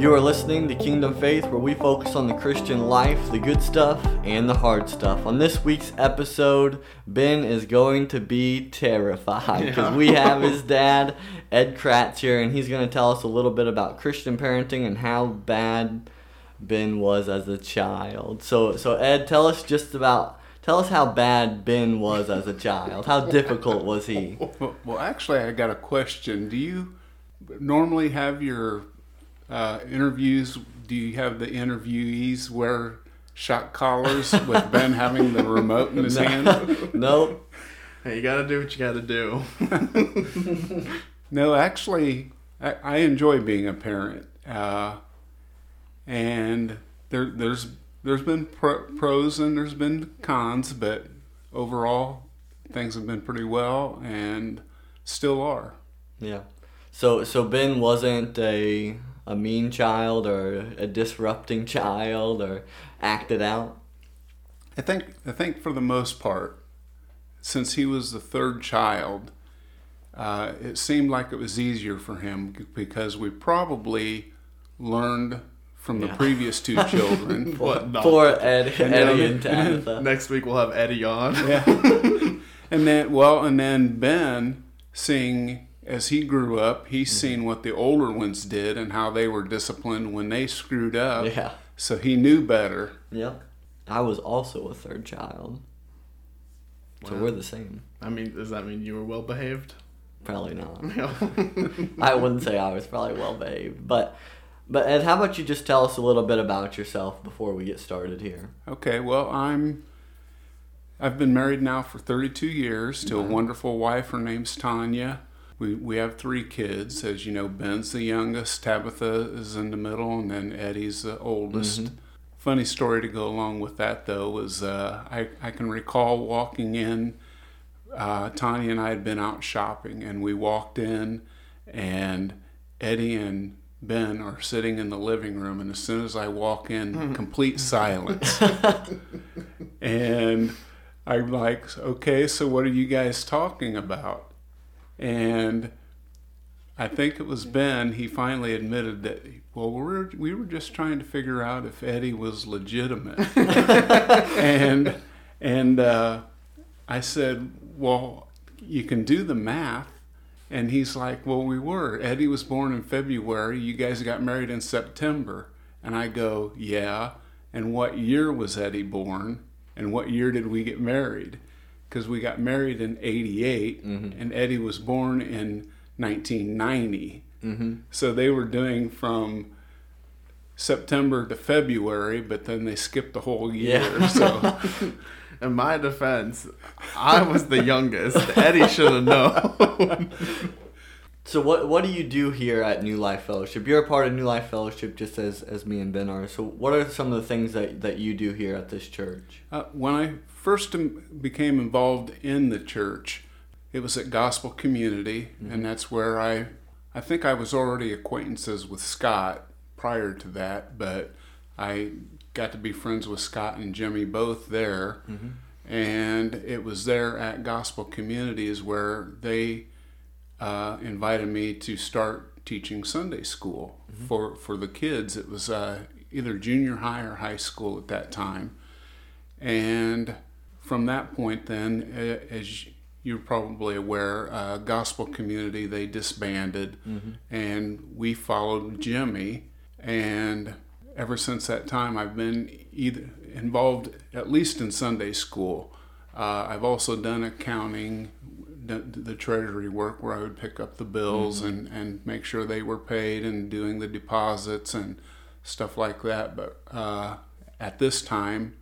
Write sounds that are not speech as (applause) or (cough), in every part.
You are listening to Kingdom Faith, where we focus on the Christian life, the good stuff, and the hard stuff. On this week's episode, Ben is going to be terrified because Yeah. we have his (laughs) dad, Ed Kratz, here, and he's going to tell us a little bit about Christian parenting and how bad Ben was as a child. So, so Ed, tell us just about. Tell us how bad Ben was as a child. How difficult was he? (laughs) Well, well, actually, I got a question. Do you normally have your uh, interviews? Do you have the interviewees wear shock collars with Ben having the remote in his hand? (laughs) Nope. Hey, you gotta do what you gotta do. (laughs) No, actually, I, I enjoy being a parent, uh, and there, there's there's been pro, pros and there's been cons, but overall, things have been pretty well and still are. Yeah. So so Ben wasn't a a mean child or a disrupting child or acted out. I think I think for the most part, since he was the third child, uh, it seemed like it was easier for him because we probably learned from the Yeah. previous two (laughs) children. What? No. Poor Ed, And Eddie (laughs) and Tabitha. Next week we'll have Eddie on. yeah. (laughs) and then well, and then Ben seeing as he grew up, he's mm-hmm. seen what the older ones did and how they were disciplined when they screwed up. Yeah. So he knew better. Yeah. I was also a third child. So Wow. we're the same. I mean, does that mean you were well behaved? Probably not. (laughs) No. (laughs) I wouldn't say I was probably well behaved, but but Ed, how about you just tell us a little bit about yourself before we get started here? Okay, well, I'm I've been married now for 32 years to a mm-hmm. wonderful wife. Her name's Tanya. We we have three kids, as you know. Ben's the youngest, Tabitha is in the middle, and then Eddie's the oldest. Funny story to go along with that, though, was uh, I I can recall walking in. Uh, Tanya and I had been out shopping, and we walked in, and Eddie and Ben are sitting in the living room, and as soon as I walk in, complete silence. (laughs) and I'm like, okay, so what are you guys talking about? And I think it was Ben. He finally admitted that. Well, we were we were just trying to figure out if Eddie was legitimate. (laughs) and and uh, I said, well, you can do the math. And he's like, well, we were. Eddie was born in February. You guys got married in September. And I go, yeah. And what year was Eddie born? And what year did we get married? Because we got married in 88, mm-hmm. and Eddie was born in 1990. Mm-hmm. So they were doing from September to February, but then they skipped the whole year. Yeah. (laughs) So (laughs) In my defense, I was the youngest. Eddie should have known. (laughs) So what what do you do here at New Life Fellowship? You're a part of New Life Fellowship just as as me and Ben are. So what are some of the things that that you do here at this church? Uh, when I first became involved in the church, it was at Gospel Community, and that's where I, I think I was already acquaintances with Scott prior to that, but I got to be friends with Scott and Jimmy both there, and it was there at Gospel Community is where they uh, invited me to start teaching Sunday school for for the kids. It was uh, either junior high or high school at that time. And from that point, then, as you're probably aware, uh, Gospel Community they disbanded, and we followed Jimmy. And ever since that time, I've been either involved at least in Sunday school. Uh, I've also done accounting, the, the treasury work where I would pick up the bills and, and make sure they were paid and doing the deposits and stuff like that. But uh, at this time,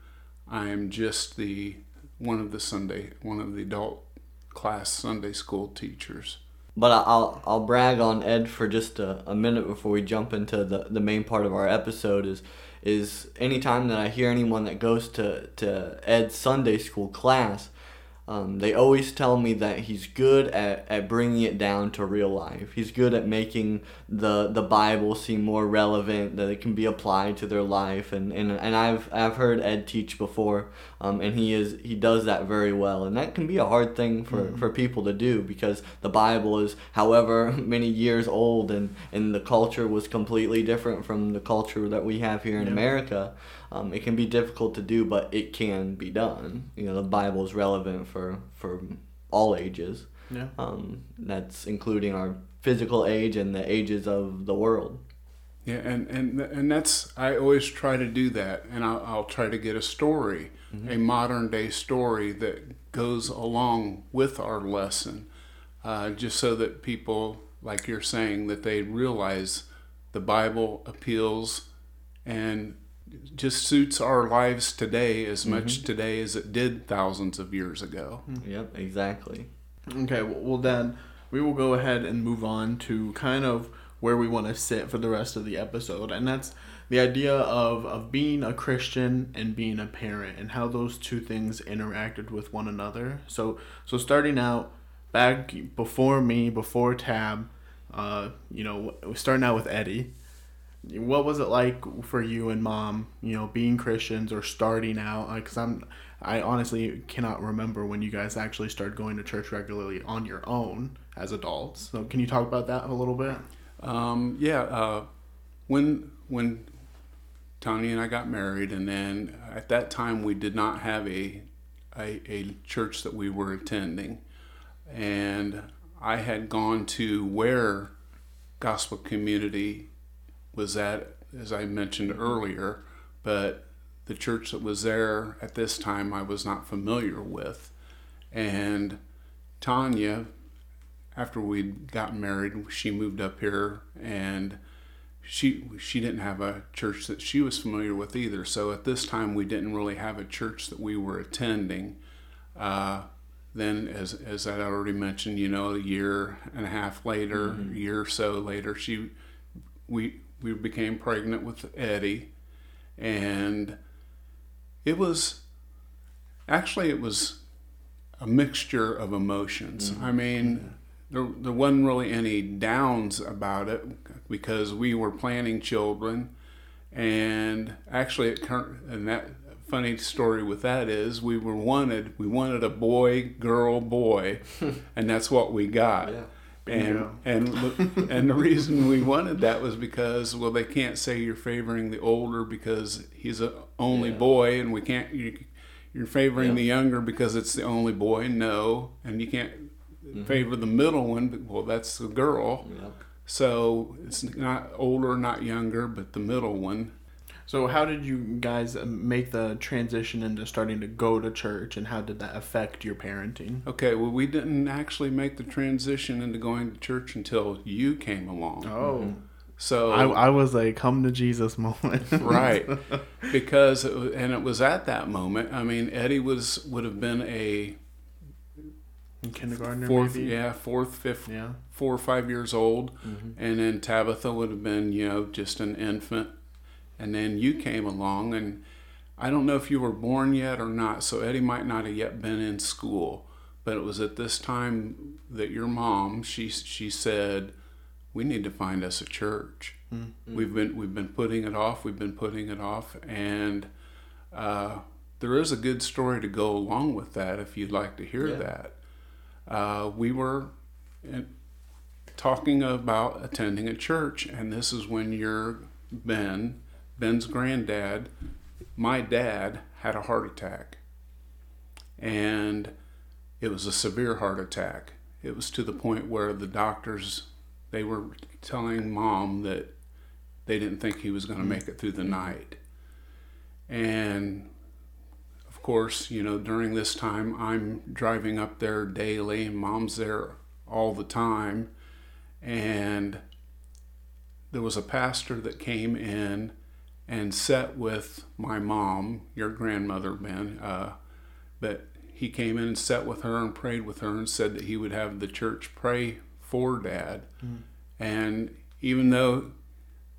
I am just the one of the Sunday, one of the adult class Sunday school teachers. But I'll I'll brag on Ed for just a, a minute before we jump into the, the main part of our episode is is anytime that I hear anyone that goes to, to Ed's Sunday school class, um, they always tell me that he's good at, at bringing it down to real life. He's good at making the the Bible seem more relevant, that it can be applied to their life. And, and, and I've I've heard Ed teach before, um, and he is he does that very well. And that can be a hard thing for, Mm-hmm. for people to do because the Bible is however (laughs) many years old, and, and the culture was completely different from the culture that we have here in. America. Um, it can be difficult to do, but it can be done. You know, the Bible is relevant for for all ages. Yeah. Um, that's including our physical age and the ages of the world. Yeah, and, and and that's I always try to do that, and I'll, I'll try to get a story, a modern day story that goes along with our lesson, uh, just so that people, like you're saying, that they realize the Bible appeals and just suits our lives today as much today as it did thousands of years ago. Yep, exactly. Okay, well, then we will go ahead and move on to kind of where we want to sit for the rest of the episode, and that's the idea of, of being a Christian and being a parent, and how those two things interacted with one another. So, so starting out back before me, before Tab, uh, you know, starting out with Eddie. What was it like for you and mom, you know, being Christians or starting out? Because I'm, I honestly cannot remember when you guys actually started going to church regularly on your own as adults. So can you talk about that a little bit? Um, yeah, uh, when when Tony and I got married, and then at that time we did not have a a, a church that we were attending, and I had gone to where Gospel Community was at, as I mentioned earlier, but the church that was there at this time I was not familiar with, and Tanya after we'd gotten married, she moved up here and she she didn't have a church that she was familiar with either. So at this time, we didn't really have a church that we were attending. Uh, then, as as I already mentioned, you know, a year and a half later, a year or so later, she we we became pregnant with Eddie, and it was actually it was a mixture of emotions. Mm-hmm. I mean, there, there wasn't really any downs about it because we were planning children, and actually, it and that funny story with that is we were wanted we wanted a boy, girl, boy, (laughs) and that's what we got. Yeah. And Bingo. and the- (laughs) and the reason we wanted that was because well they can't say you're favoring the older because he's a only Yeah. boy and we can't you, you're favoring Yeah. the younger because it's the only boy no and you can't mm-hmm. favor the middle one but, well that's the girl so it's not older not younger but the middle one So how did you guys uh, make the transition into starting to go to church, and how did that affect your parenting? okay well we didn't actually make the transition into going to church until you came along Oh, so I, I was a come to Jesus moment. (laughs) right because it, and it was at that moment i mean eddie was would have been a In kindergarten, fourth maybe. yeah fourth fifth Yeah. four or five years old Mhm. and then tabitha would have been you know just an infant and then you came along and i don't know if you were born yet or not so eddie might not have yet been in school but it was at this time that your mom she she said we need to find us a church. We've been we've been putting it off we've been putting it off and uh, there is a good story to go along with that if you'd like to hear Yeah. that. Uh, we were in, talking about attending a church, and this is when your Ben, Ben's granddad, my dad, had a heart attack. And it was a severe heart attack. It was to the point where the doctors they were telling mom that they didn't think he was going to make it through the mm-hmm. night. And of course, you know, during this time, I'm driving up there daily, and mom's there all the time. And there was a pastor that came in and sat with my mom, your grandmother, Ben. Uh, but he came in and sat with her and prayed with her and said that he would have the church pray for dad. And even though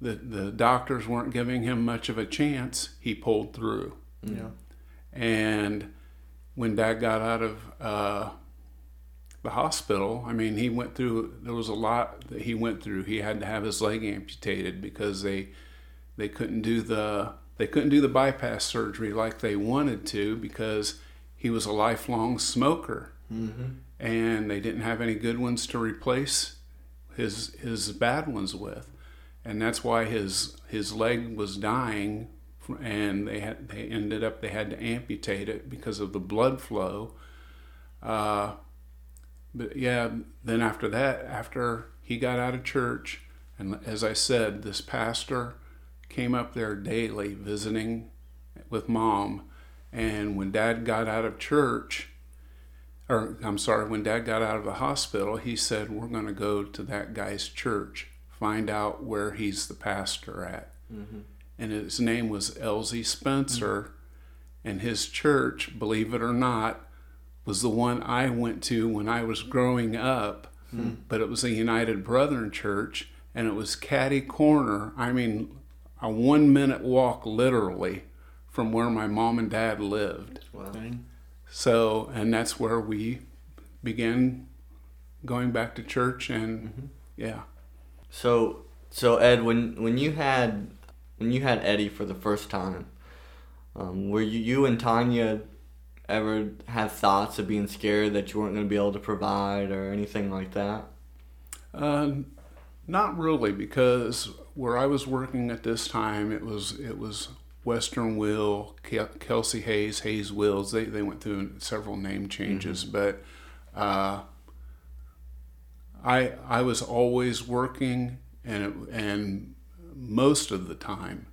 the, the doctors weren't giving him much of a chance, he pulled through Yeah. and when Dad got out of uh, the hospital, I mean, he went through. There was a lot that he went through. He had to have his leg amputated because they they couldn't do the they couldn't do the bypass surgery like they wanted to because he was a lifelong smoker, Mm-hmm. and they didn't have any good ones to replace his his bad ones with, and that's why his his leg was dying, and they had they ended up they had to amputate it because of the blood flow. Uh, but yeah, then after that, after he got out of church, and as I said, this pastor came up there daily visiting with mom. And when dad got out of church, or I'm sorry, when dad got out of the hospital, he said, We're going to go to that guy's church, find out where he's the pastor at. Mm-hmm. And his name was Elsie Spencer. And his church, believe it or not, was the one I went to when I was growing up. But it was a United Brethren church, and it was catty corner. I mean, a one minute walk literally from where my mom and dad lived. Wow. So, and that's where we began going back to church, and yeah. So so Ed, when when you had when you had Eddie for the first time, um, were you you and Tanya ever have thoughts of being scared that you weren't going to be able to provide or anything like that? Uh, not really, because where I was working at this time, it was it was Western Wheel, Kelsey Hayes, Hayes Wheels. They they went through several name changes, but uh, I I was always working, and it, and most of the time,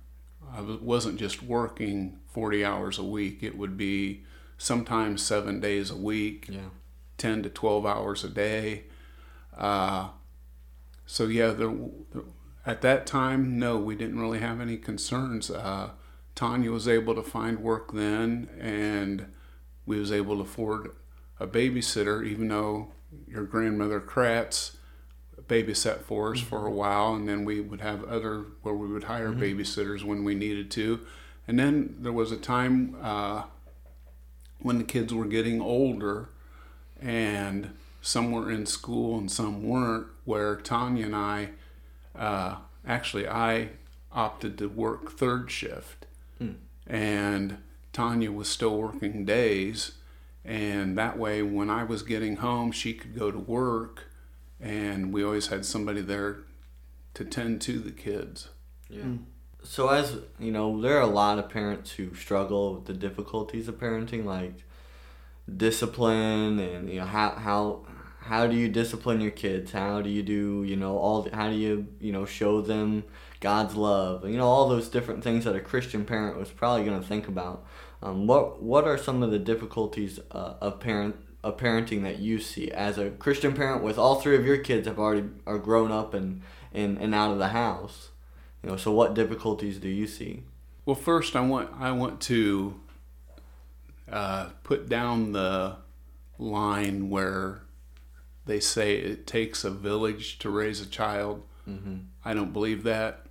I was- wasn't just working forty hours a week. It would be sometimes seven days a week. Yeah. 10 to 12 hours a day. Uh, so, yeah, there, at that time, no, we didn't really have any concerns. Uh, Tanya was able to find work then, and we was able to afford a babysitter, even though your grandmother Kratz babysat for us for a while, and then we would have other where we would hire babysitters when we needed to. And then there was a time uh, when the kids were getting older and some were in school and some weren't, where Tanya and I, uh, actually, I opted to work third shift. And Tanya was still working days. And that way, when I was getting home, she could go to work. And we always had somebody there to tend to the kids. Yeah. So as you know, there are a lot of parents who struggle with the difficulties of parenting, like discipline and you know how how how do you discipline your kids? How do you do you know all how do you you know show them God's love? You know all those different things that a Christian parent was probably going to think about. Um, what what are some of the difficulties uh, of parent of parenting that you see as a Christian parent with all three of your kids have already are grown up and and, and out of the house? You know, so what difficulties do you see? Well, first, I want I want to uh, put down the line where they say it takes a village to raise a child. Mm-hmm. I don't believe that.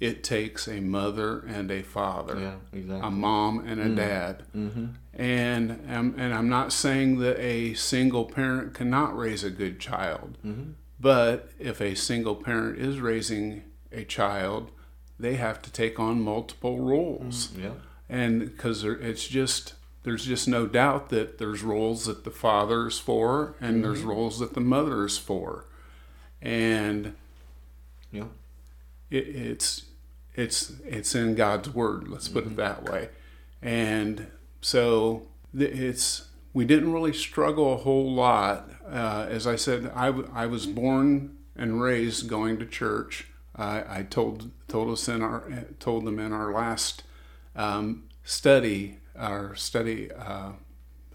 It takes a mother and a father, Yeah, exactly. a mom and a dad. mm-hmm. And um, and I'm not saying that a single parent cannot raise a good child, Mm-hmm. but if a single parent is raising a child, they have to take on multiple roles Yeah. and because it's just there's just no doubt that there's roles that the father is for and there's roles that the mother is for. And Yeah. it, it's it's it's in God's word let's put it that way. And so it's we didn't really struggle a whole lot. Uh, as I said I, w- I was born and raised going to church. I, I told told us in our told them in our last um, study our study uh,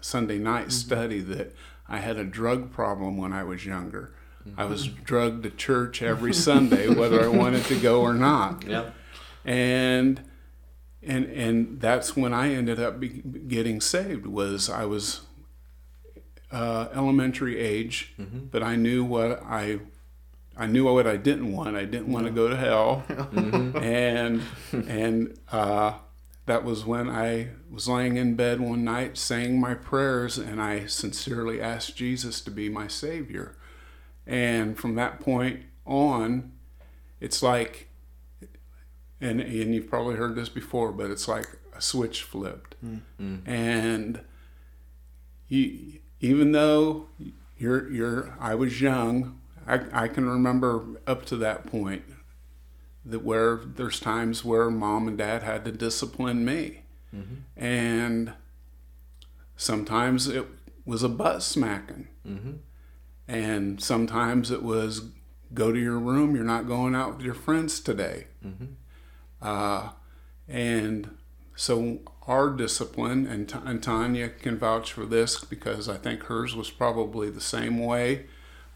Sunday night study that I had a drug problem when I was younger. I was drugged to church every Sunday, whether I wanted to go or not, (laughs) Yeah. and and and that's when I ended up be, getting saved. Was I was uh, elementary age, but I knew what I I knew what I didn't want. I didn't want to go to hell, (laughs) and and uh, that was when I was laying in bed one night saying my prayers, and I sincerely asked Jesus to be my Savior. And from that point on, it's like, and, and you've probably heard this before, but it's like a switch flipped. Mm. And you, even though you're, you're, I was young, I, I can remember up to that point that where there's times where mom and dad had to discipline me. And sometimes it was a butt smacking. And sometimes it was go to your room, you're not going out with your friends today. Uh, and so our discipline, and, Ta- and Tanya can vouch for this because I think hers was probably the same way.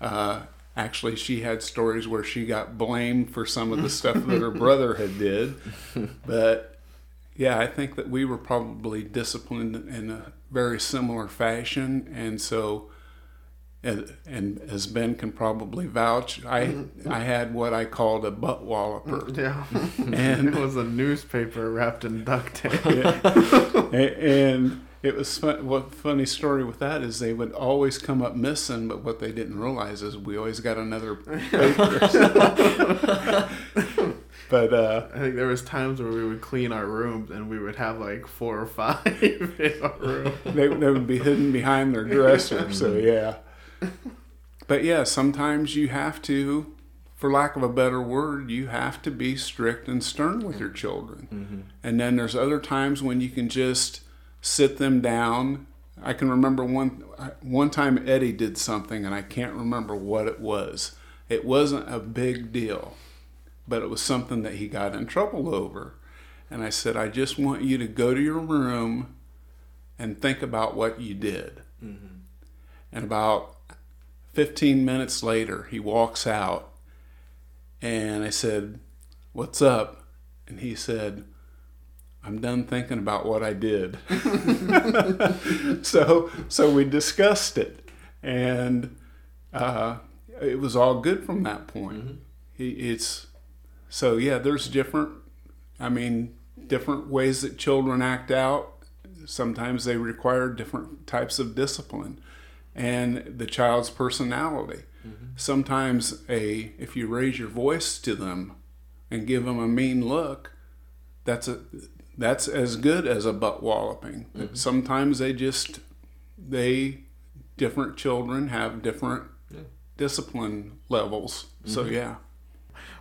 Uh, actually, she had stories where she got blamed for some of the stuff that her brother had did. But yeah, I think that we were probably disciplined in a very similar fashion, and so. And, and as Ben can probably vouch, I mm-hmm. I had what I called a butt walloper. Mm, yeah. And- (laughs) it was a newspaper wrapped in duct tape. (laughs) A- and it was fun, what funny story with that is they would always come up missing, but what they didn't realize is we always got another (laughs) (laughs) but uh, I think there was times where we would clean our rooms and we would have like four or five (laughs) in our room. they, they would be hidden behind their dresser. So yeah, but yeah, sometimes you have to, for lack of a better word, you have to be strict and stern with your children. And then there's other times when you can just sit them down. I can remember one one time Eddie did something, and I can't remember what it was. It wasn't a big deal, but it was something that he got in trouble over. And I said, I just want you to go to your room and think about what you did. Mm-hmm. And about 15 minutes later, he walks out, and I said, What's up? And he said, I'm done thinking about what I did. (laughs) so, so we discussed it, and uh, it was all good from that point. He, it's so yeah. There's different. I mean, different ways that children act out. Sometimes they require different types of discipline, and the child's personality. Sometimes a if you raise your voice to them and give them a mean look, that's a that's as good as a butt walloping. Sometimes they just they different children have different discipline levels. So yeah.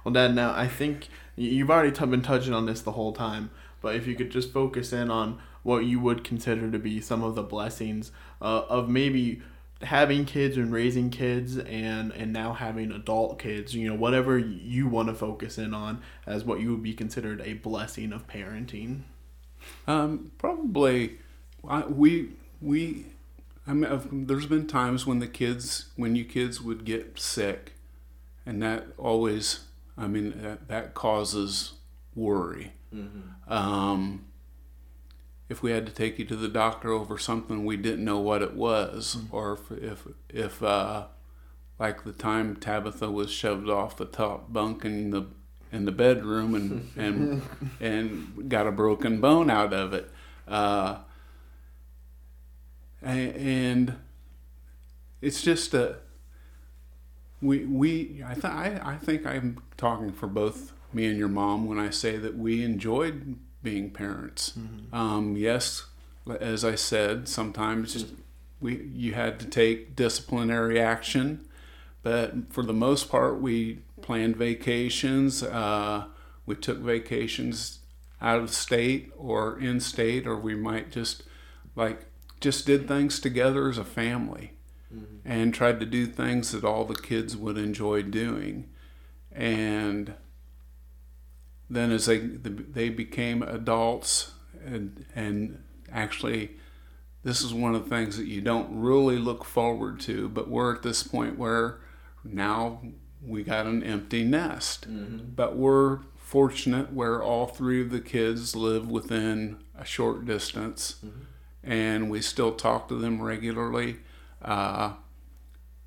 Well, Dad, now I think you've already been touching on this the whole time, but if you could just focus in on what you would consider to be some of the blessings uh, of maybe having kids and raising kids and and now having adult kids you know whatever you want to focus in on as what you would be considered a blessing of parenting Um, probably, I, we we. I mean, I've- there's been times when the kids, when you kids would get sick, and that always, I mean, that, that causes worry. Um, if we had to take you to the doctor over something we didn't know what it was, or if if, if uh, like the time Tabitha was shoved off the top bunk in the in the bedroom and and (laughs) and got a broken bone out of it, uh, and it's just a we we I th- I I think I'm talking for both me and your mom when I say that we enjoyed being parents. Um, yes, as I said, sometimes we you had to take disciplinary action, but for the most part, we planned vacations. Uh, we took vacations out of state or in state, or we might just like just did things together as a family and tried to do things that all the kids would enjoy doing. And then as they they became adults and and actually this is one of the things that you don't really look forward to, but we're at this point where now we got an empty nest. But we're fortunate where all three of the kids live within a short distance and we still talk to them regularly. Uh,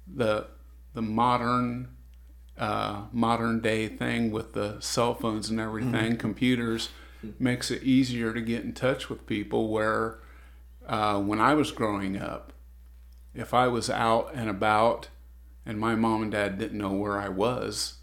the the modern uh, modern day thing with the cell phones and everything, computers, makes it easier to get in touch with people. Where uh, when I was growing up, if I was out and about and my mom and dad didn't know where I was,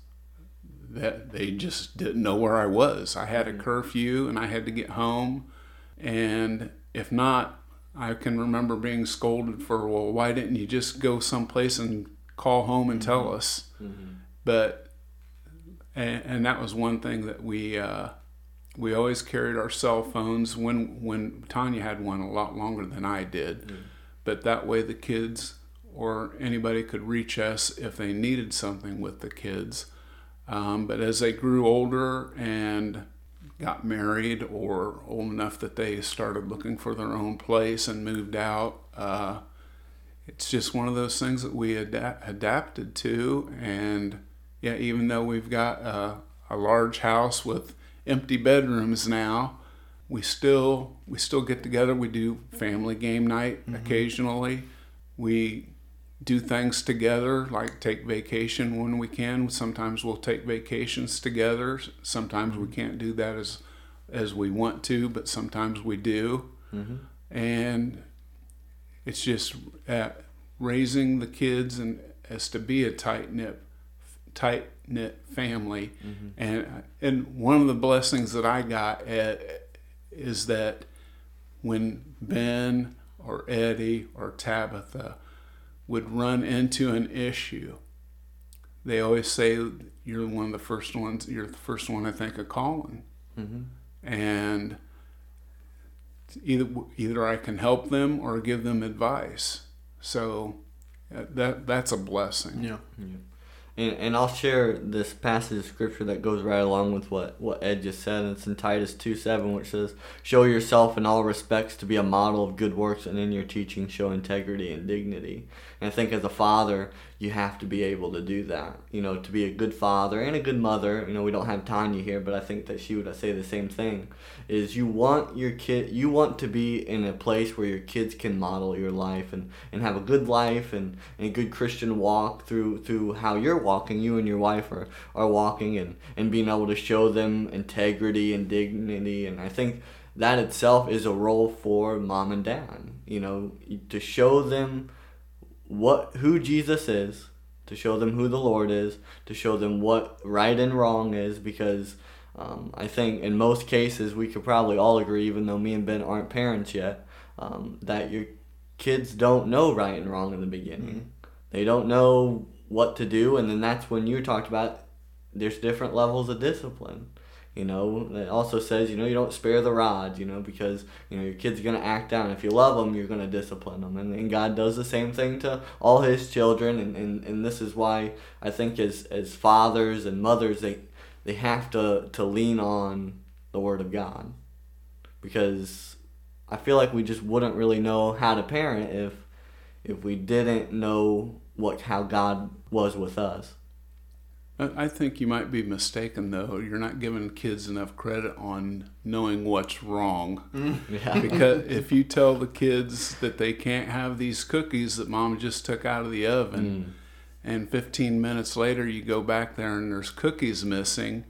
that they just didn't know where I was. I had a curfew and I had to get home, and if not, I can remember being scolded for, well, why didn't you just go someplace and call home and tell us? But and, and that was one thing that we uh, we always carried our cell phones when when Tanya had one a lot longer than I did, but that way the kids or anybody could reach us if they needed something with the kids. Um, but as they grew older and got married or old enough that they started looking for their own place and moved out, uh, it's just one of those things that we ada- adapted to. And yeah, even though we've got a, a large house with empty bedrooms now, we still we still get together. We do family game night mm-hmm. occasionally. We do things together, like take vacation when we can. Sometimes we'll take vacations together. Sometimes we mm-hmm. can't do that as as we want to, but sometimes we do. Mm-hmm. And it's just uh, raising the kids and as to be a tight knit tight knit family. And and one of the blessings that I got at, is that when Ben or Eddie or Tabitha would run into an issue, they always say you're one of the first ones. You're the first one I think of calling, and either either I can help them or give them advice. So uh, that that's a blessing. Yeah. And, and I'll share this passage of scripture that goes right along with what, what Ed just said. It's in Titus 2 7, which says, Show yourself in all respects to be a model of good works, and in your teaching, show integrity and dignity. And I think as a father, you have to be able to do that. You know, to be a good father and a good mother. You know, we don't have Tanya here, but I think that she would say the same thing. Is you want your kid, you want to be in a place where your kids can model your life and, and have a good life and, and a good Christian walk through through how you're walking, you and your wife are, are walking, and, and being able to show them integrity and dignity. And I think that itself is a role for mom and dad. You know, to show them what who Jesus is, to show them who the Lord is, to show them what right and wrong is, because um, I think in most cases we could probably all agree, even though me and Ben aren't parents yet, um, that your kids don't know right and wrong in the beginning. They don't know what to do, and then that's when you talked about there's different levels of discipline. You know, it also says, you know, you don't spare the rod, you know, because, you know, your kid's are going to act down. If you love them, you're going to discipline them. And, and God does the same thing to all his children. And, and, and this is why I think as, as fathers and mothers, they, they have to, to lean on the Word of God. Because I feel like we just wouldn't really know how to parent if, if we didn't know what how God was with us. I I think you might be mistaken though. You're not giving kids enough credit on knowing what's wrong. Mm. Yeah. (laughs) because if you tell the kids that they can't have these cookies that mom just took out of the oven, mm. and 15 minutes later you go back there and there's cookies missing,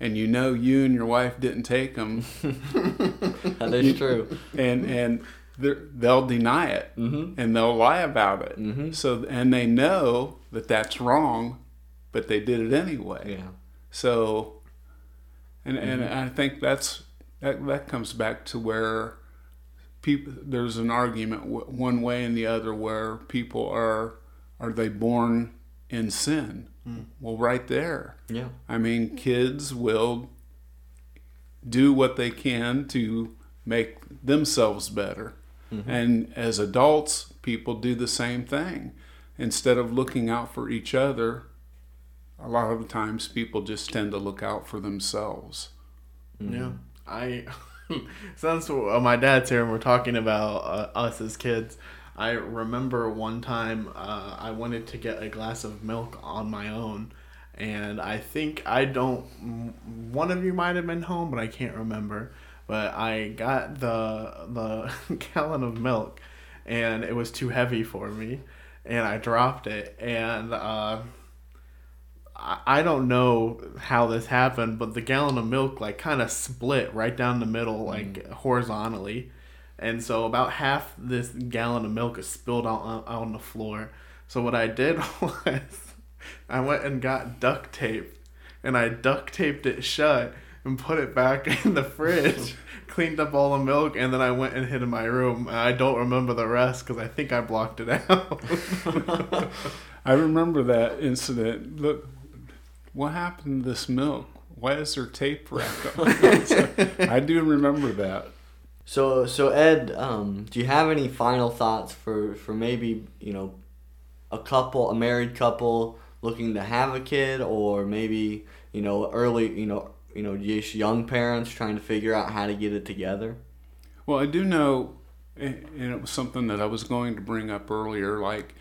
and you know you and your wife didn't take them, (laughs) that is true. and and they're- they'll deny it mm-hmm. and they'll lie about it. Mm-hmm. So and they know that that's wrong, but they did it anyway. Yeah. So, and and mm-hmm. I think that's that that comes back to where people there's an argument one way and the other where people are are they born in sin? Mm. Well, right there. Yeah. I mean, kids will do what they can to make themselves better. Mm-hmm. And as adults, people do the same thing. Instead of looking out for each other, a lot of times people just tend to look out for themselves. Yeah, I (laughs) since uh, my dad's here and we're talking about uh, us as kids, I remember one time uh, I wanted to get a glass of milk on my own, and I think I don't. One of you might have been home, but I can't remember. But I got the the (laughs) gallon of milk, and it was too heavy for me, and I dropped it, and. Uh, I I don't know how this happened, but the gallon of milk like kind of split right down the middle, mm. like horizontally, and so about half this gallon of milk is spilled out on, on the floor. So what I did (laughs) was, I went and got duct tape, and I duct taped it shut and put it back (laughs) in the fridge. (laughs) cleaned up all the milk, and then I went and hid in my room. I don't remember the rest because I think I blocked it out. I remember that incident. Look, what happened to this milk? Why is there tape wrapped on (laughs) it? (laughs) I do remember that. So so Ed, um, do you have any final thoughts for for maybe you know a couple, a married couple looking to have a kid, or maybe you know early you know you know just young parents trying to figure out how to get it together? Well, I do know, and it was something that I was going to bring up earlier, like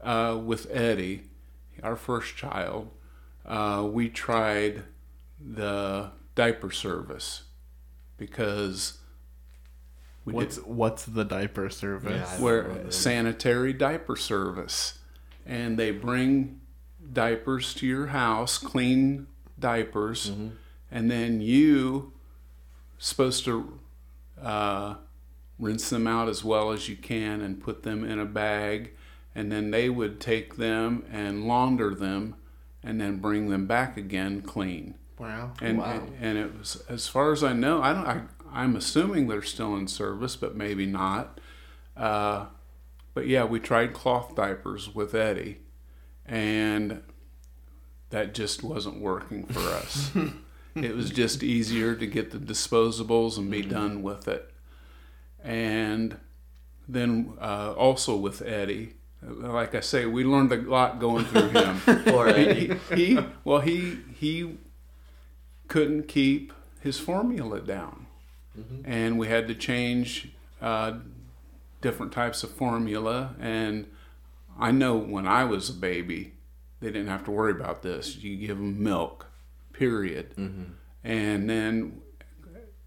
uh, with Eddie, our first child, uh, we tried the diaper service because we what's did, what's the diaper service? Yeah, where know what it is. sanitary diaper service, and they bring diapers to your house, clean diapers, Mm-hmm. and then you supposed to uh, rinse them out as well as you can and put them in a bag, and then they would take them and launder them, and then bring them back again clean. Wow. And, Wow. and and it was as far as I know, I don't. I, I'm assuming they're still in service, but maybe not. Uh, but yeah, we tried cloth diapers with Eddie, and that just wasn't working for us. (laughs) it was just easier to get the disposables and be done with it. And then uh, also with Eddie, like I say, we learned a lot going through (laughs) him. He, he well he he couldn't keep his formula down. And we had to change uh, different types of formula. And i know when i was a baby they didn't have to worry about this. You give them milk period. And then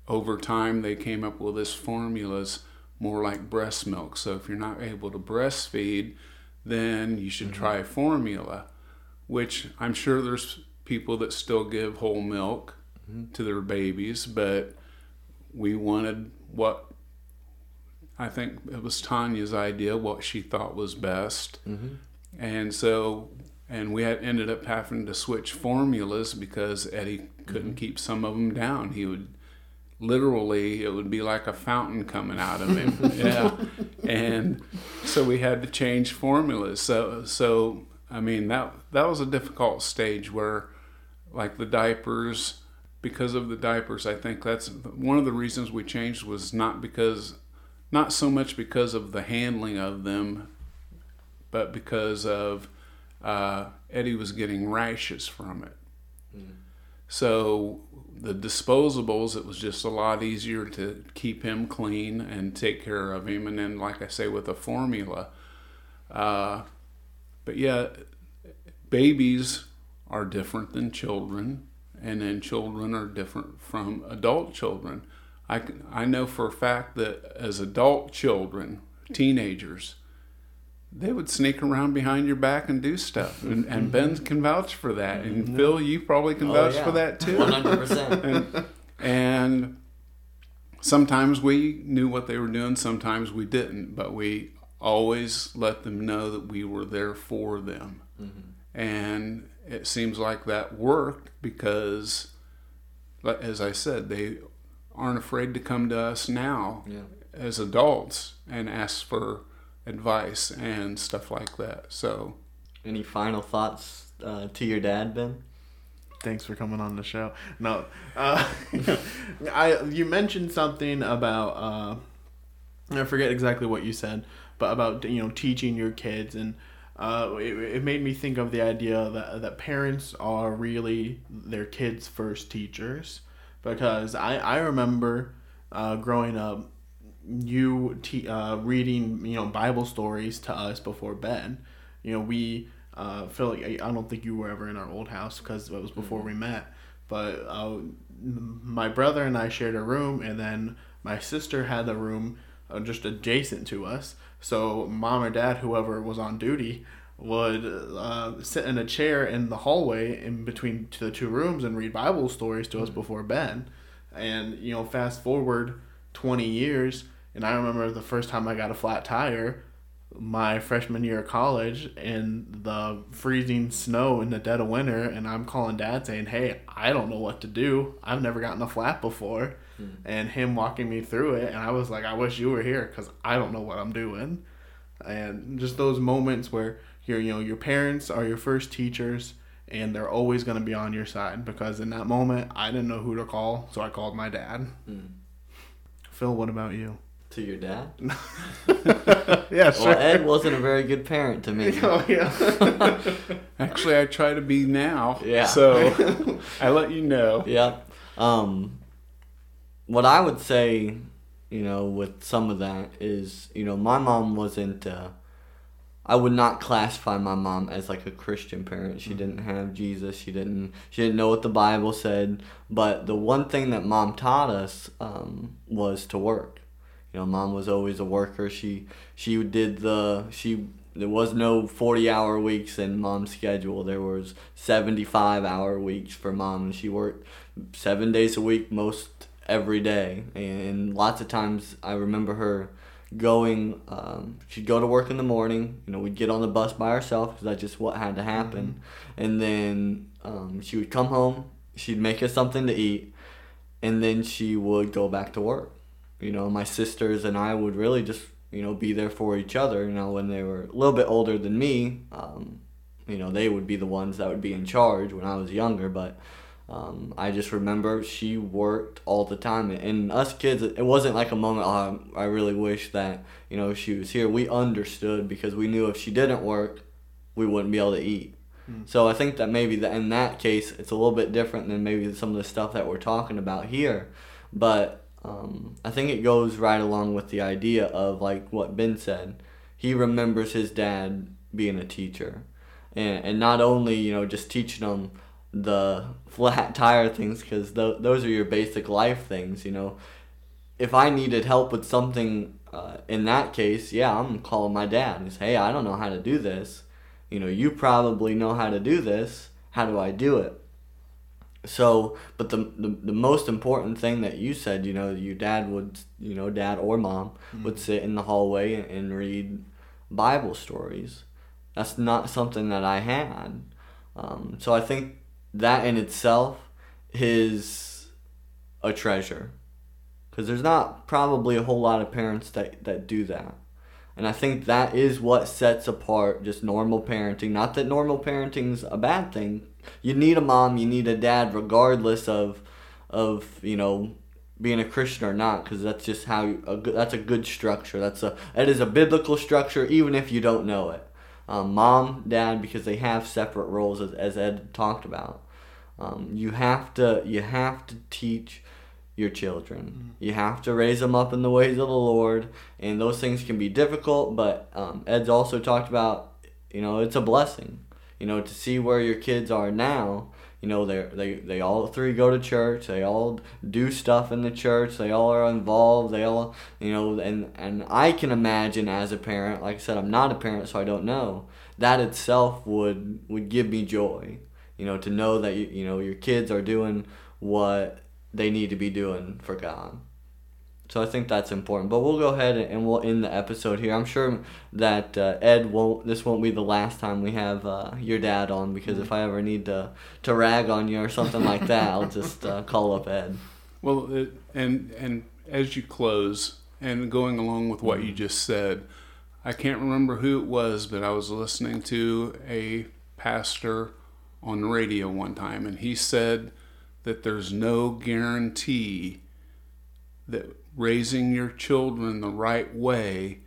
over time they came up with this formulas more like breast milk. So if you're not able to breastfeed then you should mm-hmm. try formula which i'm sure there's people that still give whole milk mm-hmm. to their babies but we wanted what i think it was tanya's idea what she thought was best. Mm-hmm. And so and we had ended up having to switch formulas because eddie couldn't keep some of them down. He would literally it would be like a fountain coming out of him. (laughs) Yeah. And so we had to change formulas. So so i mean that that was a difficult stage where like the diapers because of the diapers i think that's one of the reasons we changed was not because not so much because of the handling of them but because of uh, eddie was getting rashes from it. So the disposables, it was just a lot easier to keep him clean and take care of him. And then, like I say, with a formula. Uh, but yeah, babies are different than children, and then children are different from adult children. I, I know for a fact that as adult children, teenagers, they would sneak around behind your back and do stuff. And, and Ben can vouch for that. And Phil, you probably can Oh, vouch yeah. for that too. 100%. and, and sometimes we knew what they were doing, sometimes we didn't, but we always let them know that we were there for them. And it seems like that worked because, as I said, they aren't afraid to come to us now Yeah. as adults and ask for advice and stuff like that. So, Any final thoughts uh, to your dad, Ben? Thanks for coming on the show. No, uh, (laughs) I you mentioned something about uh, I forget exactly what you said, but about you know teaching your kids, and uh, it, it made me think of the idea that that parents are really their kids' first teachers, because I I remember uh, growing up, you te- uh, reading you know Bible stories to us before bed. You know we uh, feel like I I don't think you were ever in our old house because it was before we met. But uh, my brother and I shared a room, and then my sister had a room uh, just adjacent to us. So mom or dad, whoever was on duty, would uh, sit in a chair in the hallway in between the two rooms and read Bible stories to us before bed. And you know, fast forward twenty years, and I remember the first time I got a flat tire my freshman year of college in the freezing snow in the dead of winter and I'm calling dad saying, "Hey, I don't know what to do. I've never gotten a flat before." Mm. And him walking me through it and I was like, "I wish you were here cuz I don't know what I'm doing." And just those moments where your you know, your parents are your first teachers and they're always going to be on your side because in that moment I didn't know who to call, so I called my dad. Mm. Phil, what about you? To your dad? (laughs) yeah, sure. Well, Ed wasn't a very good parent to me. (laughs) Oh, yeah. (laughs) Actually, I try to be now. Yeah. So I let you know. Yeah. Um, what I would say, you know, with some of that is, you know, my mom wasn't. Uh, I would not classify my mom as like a Christian parent. She didn't have Jesus. She didn't. She didn't know what the Bible said. But the one thing that mom taught us um, was to work you know, mom was always a worker. She she did the she there was no 40 hour weeks in mom's schedule. There was 75 hour weeks for mom and she worked 7 days a week most every day. And lots of times I remember her going um, she'd go to work in the morning you know we'd get on the bus by herself because that's just what had to happen mm-hmm. and then um, she would come home she'd make us something to eat and then she would go back to work you know, my sisters and I would really just, you know, be there for each other. You know, when they were a little bit older than me, um, you know, they would be the ones that would be in charge when I was younger. But um, I just remember she worked all the time. And us kids, it wasn't like a moment, oh, I really wish that, you know, she was here. We understood because we knew if she didn't work, we wouldn't be able to eat. Hmm. So I think that maybe that in that case, it's a little bit different than maybe some of the stuff that we're talking about here. But um, I think it goes right along with the idea of like what Ben said. He remembers his dad being a teacher, and and not only you know just teaching him the (laughs) flat tire things because th- those are your basic life things. You know, if I needed help with something uh, in that case, yeah, I'm calling my dad. He's hey, I don't know how to do this. You know, you probably know how to do this. How do I do it? So but the, the the most important thing that you said you know your dad would you know dad or mom mm-hmm. would sit in the hallway and, and read bible stories. That's not something that i had. Um, so i think that in itself is a treasure. Because there's not probably a whole lot of parents that, that do that. And i think that is what sets apart just normal parenting. Not that normal parenting's a bad thing you need a mom, you need a dad, regardless of of you know being a Christian or not, because that's just how you, a that's a good structure. That's a that is a biblical structure, even if you don't know it. Um, mom, dad, because they have separate roles, as, as Ed talked about. Um, you have to you have to teach your children. Mm-hmm. You have to raise them up in the ways of the Lord, and those things can be difficult. But um, Ed's also talked about, you know, it's a blessing you know, to see where your kids are now. You know, they they they all three go to church. They all do stuff in the church. They all are involved. They all, you know, and and I can imagine as a parent. Like I said, I'm not a parent, so I don't know. That itself would would give me joy. You know, to know that you you know your kids are doing what they need to be doing for God. So I think that's important. But we'll go ahead and we'll end the episode here. I'm sure that uh, Ed won't. This won't be the last time we have uh, your dad on because if I ever need to to rag on you or something like that, I'll just uh, call up Ed. Well, it, and and as you close and going along with what you mm-hmm. just said, I can't remember who it was, but I was listening to a pastor on the radio one time, and he said that there's no guarantee that raising your children the right way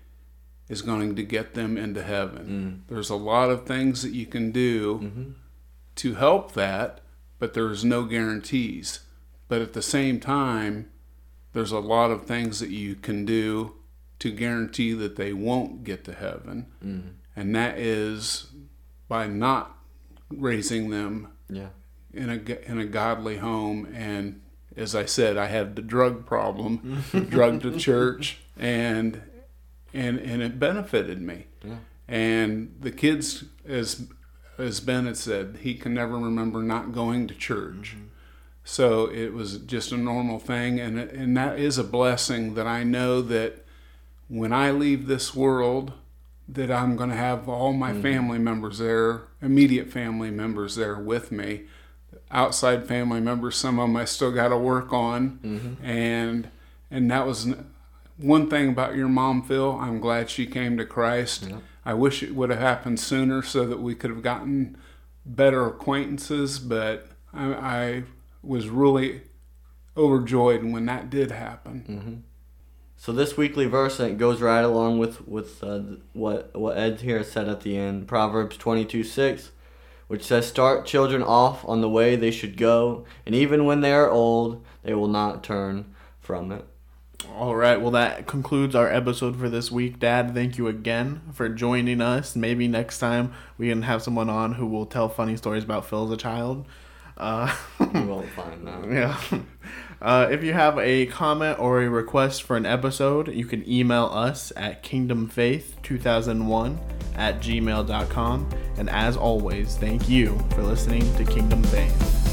is going to get them into heaven. Mm. There's a lot of things that you can do mm-hmm. to help that, but there's no guarantees. But at the same time, there's a lot of things that you can do to guarantee that they won't get to heaven. Mm. And that is by not raising them yeah. in a in a godly home and as I said, I had the drug problem, (laughs) drug to church, and and and it benefited me. Yeah. And the kids, as as Ben had said, he can never remember not going to church. Mm-hmm. So it was just a normal thing, and and that is a blessing that I know that when I leave this world, that I'm going to have all my mm-hmm. family members there, immediate family members there with me. Outside family members, some of them I still got to work on, and and that was one thing about your mom, Phil. I'm glad she came to Christ. I wish it would have happened sooner so that we could have gotten better acquaintances, but I, I was really overjoyed when that did happen. So this weekly verse it goes right along with with uh, what what Ed here said at the end. Proverbs twenty two six, which says, "Start children off on the way they should go, and even when they are old, they will not turn from it." All right. Well, that concludes our episode for this week. Dad, thank you again for joining us. Maybe next time we can have someone on who will tell funny stories about Phil as a child. Uh, You won't find that. (laughs) yeah. Uh, if you have a comment or a request for an episode, you can email us at kingdomfaith2001 at gmail.com. And as always, thank you for listening to Kingdom Faith.